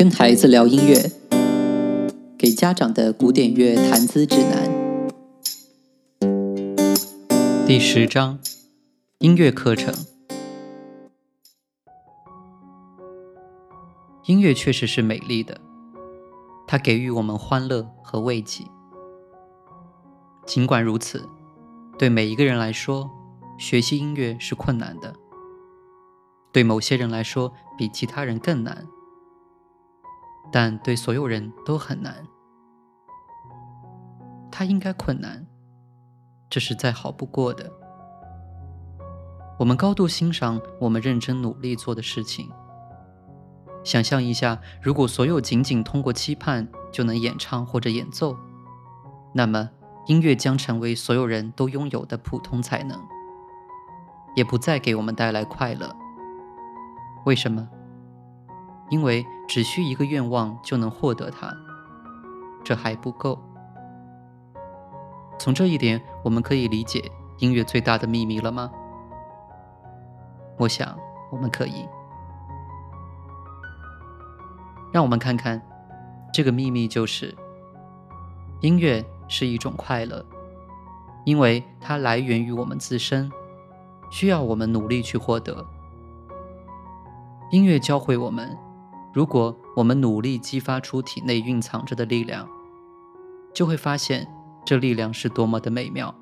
跟孩子聊音乐，给家长的古典乐谈资指南。第十章：音乐课程。音乐确实是美丽的，它给予我们欢乐和慰藉。尽管如此，对每一个人来说，学习音乐是困难的。对某些人来说，比其他人更难。但对所有人都很难。他应该困难，这是再好不过的。我们高度欣赏我们认真努力做的事情。想象一下，如果所有仅仅通过期盼就能演唱或者演奏，那么音乐将成为所有人都拥有的普通才能，也不再给我们带来快乐。为什么？因为只需一个愿望就能获得它，这还不够。从这一点，我们可以理解音乐最大的秘密了吗？我想，我们可以。让我们看看，这个秘密就是：音乐是一种快乐，因为它来源于我们自身，需要我们努力去获得。音乐教会我们。如果我们努力激发出体内蕴藏着的力量，就会发现这力量是多么的美妙。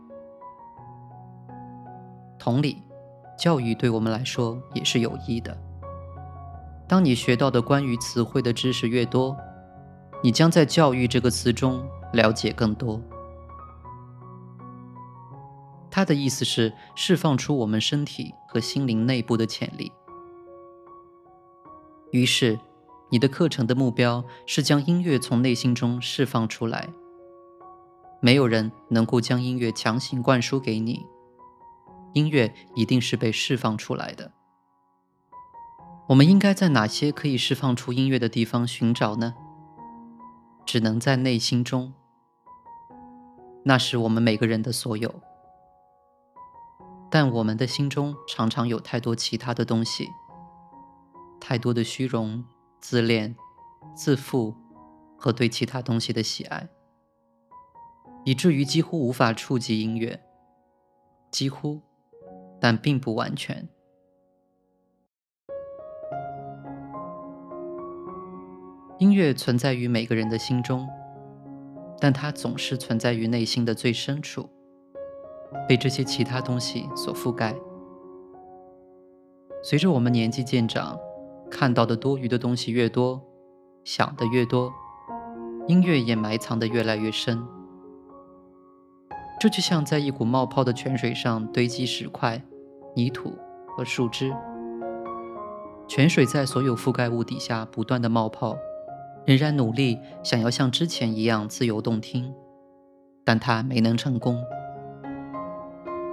同理，教育对我们来说也是有益的。当你学到的关于词汇的知识越多，你将在“教育”这个词中了解更多。它的意思是释放出我们身体和心灵内部的潜力。于是。你的课程的目标是将音乐从内心中释放出来。没有人能够将音乐强行灌输给你，音乐一定是被释放出来的。我们应该在哪些可以释放出音乐的地方寻找呢？只能在内心中，那是我们每个人的所有。但我们的心中常常有太多其他的东西，太多的虚荣。自恋、自负和对其他东西的喜爱，以至于几乎无法触及音乐。几乎，但并不完全。音乐存在于每个人的心中，但它总是存在于内心的最深处，被这些其他东西所覆盖。随着我们年纪渐长。看到的多余的东西越多，想的越多，音乐也埋藏的越来越深。这就像在一股冒泡的泉水上堆积石块、泥土和树枝。泉水在所有覆盖物底下不断的冒泡，仍然努力想要像之前一样自由动听，但它没能成功。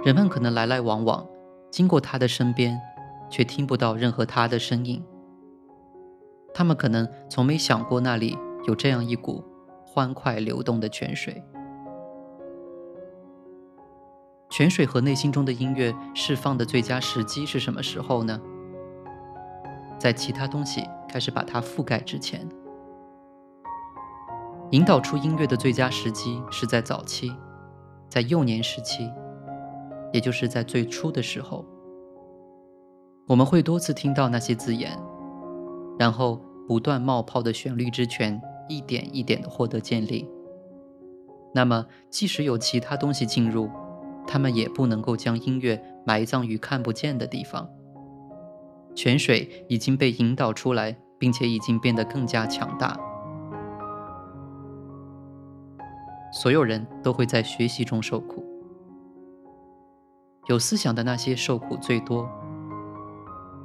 人们可能来来往往，经过它的身边，却听不到任何它的声音。他们可能从没想过那里有这样一股欢快流动的泉水。泉水和内心中的音乐释放的最佳时机是什么时候呢？在其他东西开始把它覆盖之前。引导出音乐的最佳时机是在早期，在幼年时期，也就是在最初的时候。我们会多次听到那些字眼。然后，不断冒泡的旋律之泉一点一点地获得建立。那么，即使有其他东西进入，他们也不能够将音乐埋葬于看不见的地方。泉水已经被引导出来，并且已经变得更加强大。所有人都会在学习中受苦，有思想的那些受苦最多。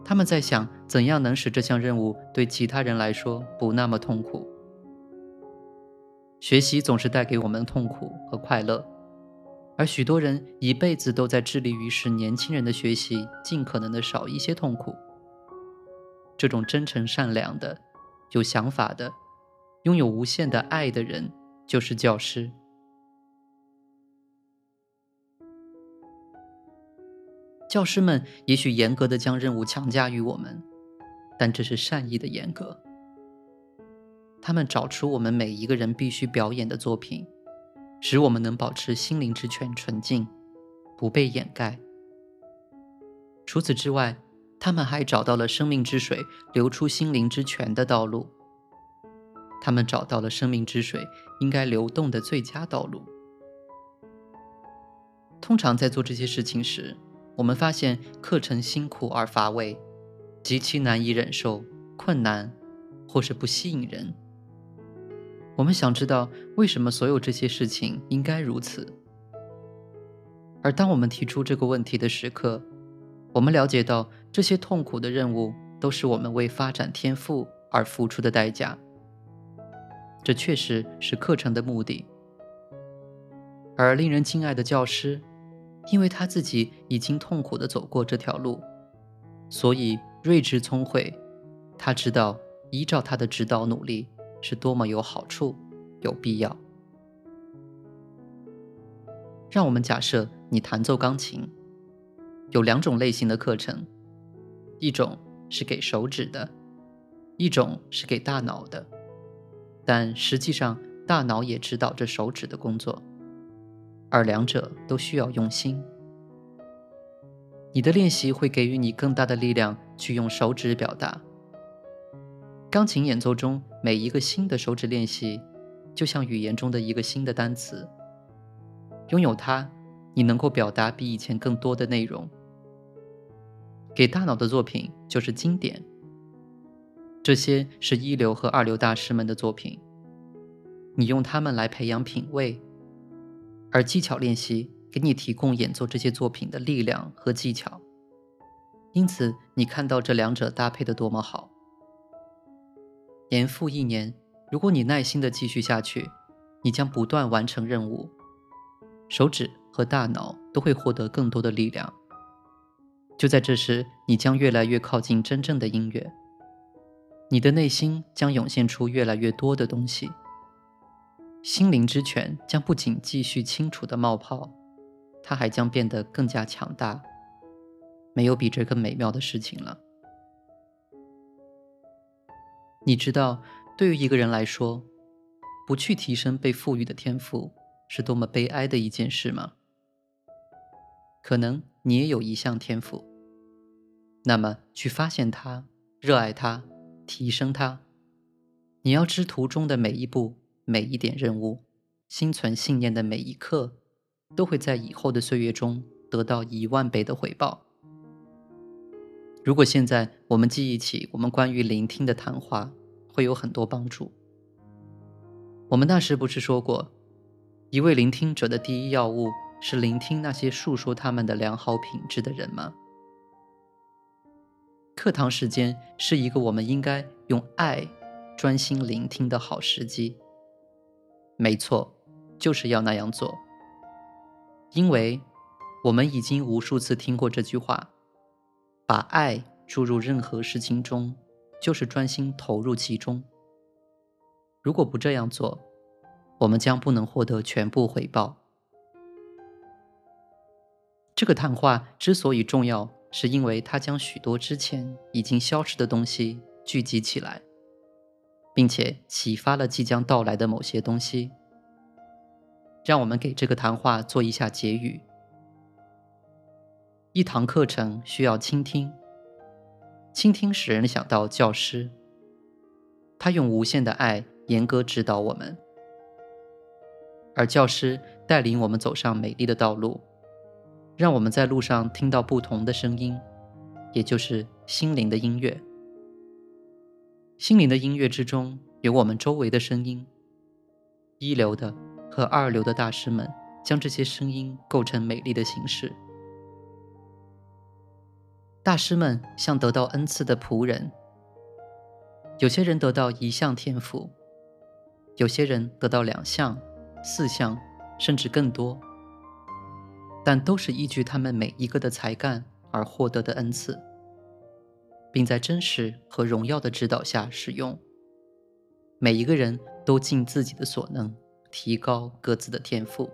他们在想怎样能使这项任务对其他人来说不那么痛苦。学习总是带给我们痛苦和快乐，而许多人一辈子都在致力于使年轻人的学习尽可能的少一些痛苦。这种真诚善良的、有想法的、拥有无限的爱的人，就是教师。教师们也许严格的将任务强加于我们，但这是善意的严格。他们找出我们每一个人必须表演的作品，使我们能保持心灵之泉纯净，不被掩盖。除此之外，他们还找到了生命之水流出心灵之泉的道路。他们找到了生命之水应该流动的最佳道路。通常在做这些事情时，我们发现课程辛苦而乏味，极其难以忍受，困难，或是不吸引人。我们想知道为什么所有这些事情应该如此。而当我们提出这个问题的时刻，我们了解到这些痛苦的任务都是我们为发展天赋而付出的代价。这确实是课程的目的。而令人敬爱的教师，因为他自己已经痛苦地走过这条路，所以睿智聪慧。他知道依照他的指导努力是多么有好处、有必要。让我们假设你弹奏钢琴，有两种类型的课程，一种是给手指的，一种是给大脑的。但实际上，大脑也指导着手指的工作，而两者都需要用心。你的练习会给予你更大的力量去用手指表达。钢琴演奏中每一个新的手指练习，就像语言中的一个新的单词。拥有它，你能够表达比以前更多的内容。给大脑的作品就是经典。这些是一流和二流大师们的作品，你用它们来培养品味，而技巧练习给你提供演奏这些作品的力量和技巧。因此，你看到这两者搭配的多么好。年复一年，如果你耐心的继续下去，你将不断完成任务，手指和大脑都会获得更多的力量。就在这时，你将越来越靠近真正的音乐。你的内心将涌现出越来越多的东西，心灵之泉将不仅继续清楚的冒泡，它还将变得更加强大。没有比这更美妙的事情了。你知道，对于一个人来说，不去提升被赋予的天赋，是多么悲哀的一件事吗？可能你也有一项天赋，那么去发现它，热爱它。提升它，你要知途中的每一步、每一点任务，心存信念的每一刻，都会在以后的岁月中得到一万倍的回报。如果现在我们记忆起我们关于聆听的谈话，会有很多帮助。我们那时不是说过，一位聆听者的第一要务是聆听那些述说他们的良好品质的人吗？课堂时间是一个我们应该用爱专心聆听的好时机。没错，就是要那样做，因为我们已经无数次听过这句话：把爱注入任何事情中，就是专心投入其中。如果不这样做，我们将不能获得全部回报。这个谈话之所以重要。是因为它将许多之前已经消失的东西聚集起来，并且启发了即将到来的某些东西。让我们给这个谈话做一下结语。一堂课程需要倾听，倾听使人想到教师，他用无限的爱严格指导我们，而教师带领我们走上美丽的道路。让我们在路上听到不同的声音，也就是心灵的音乐。心灵的音乐之中有我们周围的声音。一流的和二流的大师们将这些声音构成美丽的形式。大师们像得到恩赐的仆人，有些人得到一项天赋，有些人得到两项、四项，甚至更多。但都是依据他们每一个的才干而获得的恩赐，并在真实和荣耀的指导下使用。每一个人都尽自己的所能，提高各自的天赋。